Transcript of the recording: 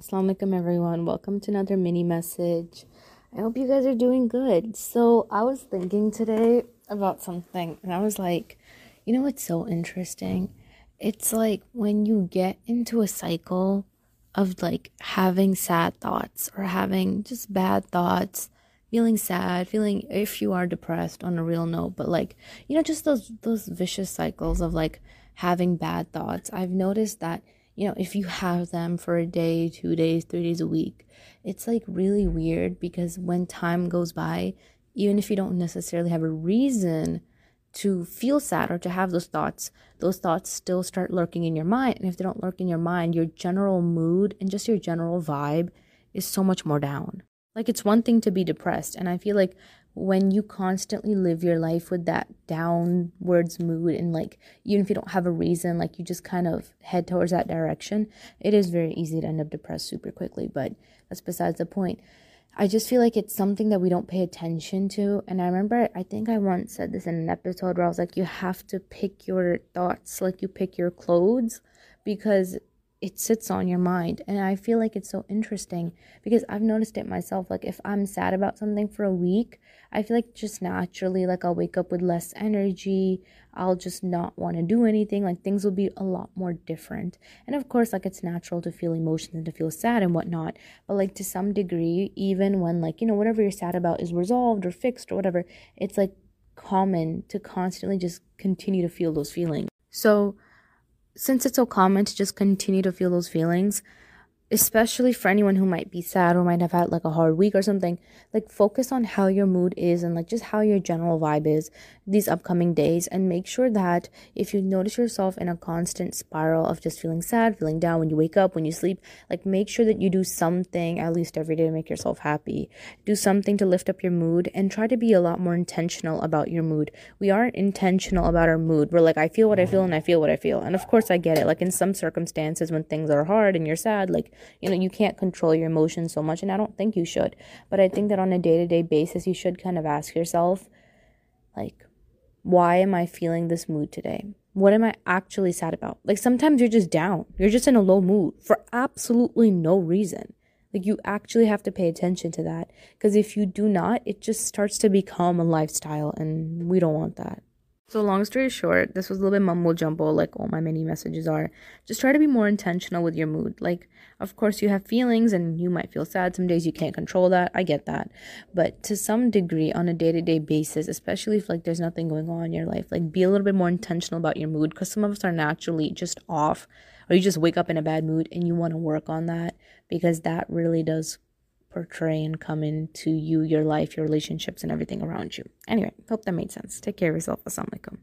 Assalamu alaikum everyone. Welcome to another mini message. I hope you guys are doing good. So, I was thinking today about something and I was like, you know what's so interesting? It's like when you get into a cycle of like having sad thoughts or having just bad thoughts, feeling sad, feeling if you are depressed on a real note, but like, you know, just those those vicious cycles of like having bad thoughts. I've noticed that you know, if you have them for a day, two days, three days a week, it's like really weird because when time goes by, even if you don't necessarily have a reason to feel sad or to have those thoughts, those thoughts still start lurking in your mind. And if they don't lurk in your mind, your general mood and just your general vibe is so much more down. Like it's one thing to be depressed. And I feel like when you constantly live your life with that downwards mood and like even if you don't have a reason like you just kind of head towards that direction it is very easy to end up depressed super quickly but that's besides the point. I just feel like it's something that we don't pay attention to and i remember i think i once said this in an episode where i was like you have to pick your thoughts like you pick your clothes because it sits on your mind. And i feel like it's so interesting because i've noticed it myself. Like if i'm sad about something for a week i feel like just naturally like i'll wake up with less energy. I'll just not want to do anything. Like things will be a lot more different. And of course like it's natural to feel emotions and to feel sad and whatnot. But like to some degree even when like you know whatever you're sad about is resolved or fixed or whatever it's like common to constantly just continue to feel those feelings. So since it's so common to just continue to feel those feelings, especially for anyone who might be sad or might have had like a hard week or something like focus on how your mood is and like just how your general vibe is these upcoming days and make sure that if you notice yourself in a constant spiral of just feeling sad feeling down when you wake up when you sleep like make sure that you do something at least every day to make yourself happy. Do something to lift up your mood and try to be a lot more intentional about your mood. We aren't intentional about our mood. We're like i feel what i feel and i feel what i feel. And of course i get it. Like in some circumstances when things are hard and you're sad like you know you can't control your emotions so much and i don't think you should but i think that on a day-to-day basis you should kind of ask yourself like why am i feeling this mood today? What am i actually sad about? Like sometimes you're just down. You're just in a low mood for absolutely no reason. Like you actually have to pay attention to that because if you do not it just starts to become a lifestyle and we don't want that so, long story short, this was a little bit mumble jumble, like all my mini messages are. Just try to be more intentional with your mood. Like, of course, you have feelings and you might feel sad. Some days you can't control that. I get that. But to some degree, on a day to day basis, especially if like there's nothing going on in your life, like be a little bit more intentional about your mood because some of us are naturally just off or you just wake up in a bad mood and you want to work on that because that really does portray and come into you, your life, your relationships, and everything around you. Anyway, hope that made sense. Take care of yourself. Assalamu alaikum.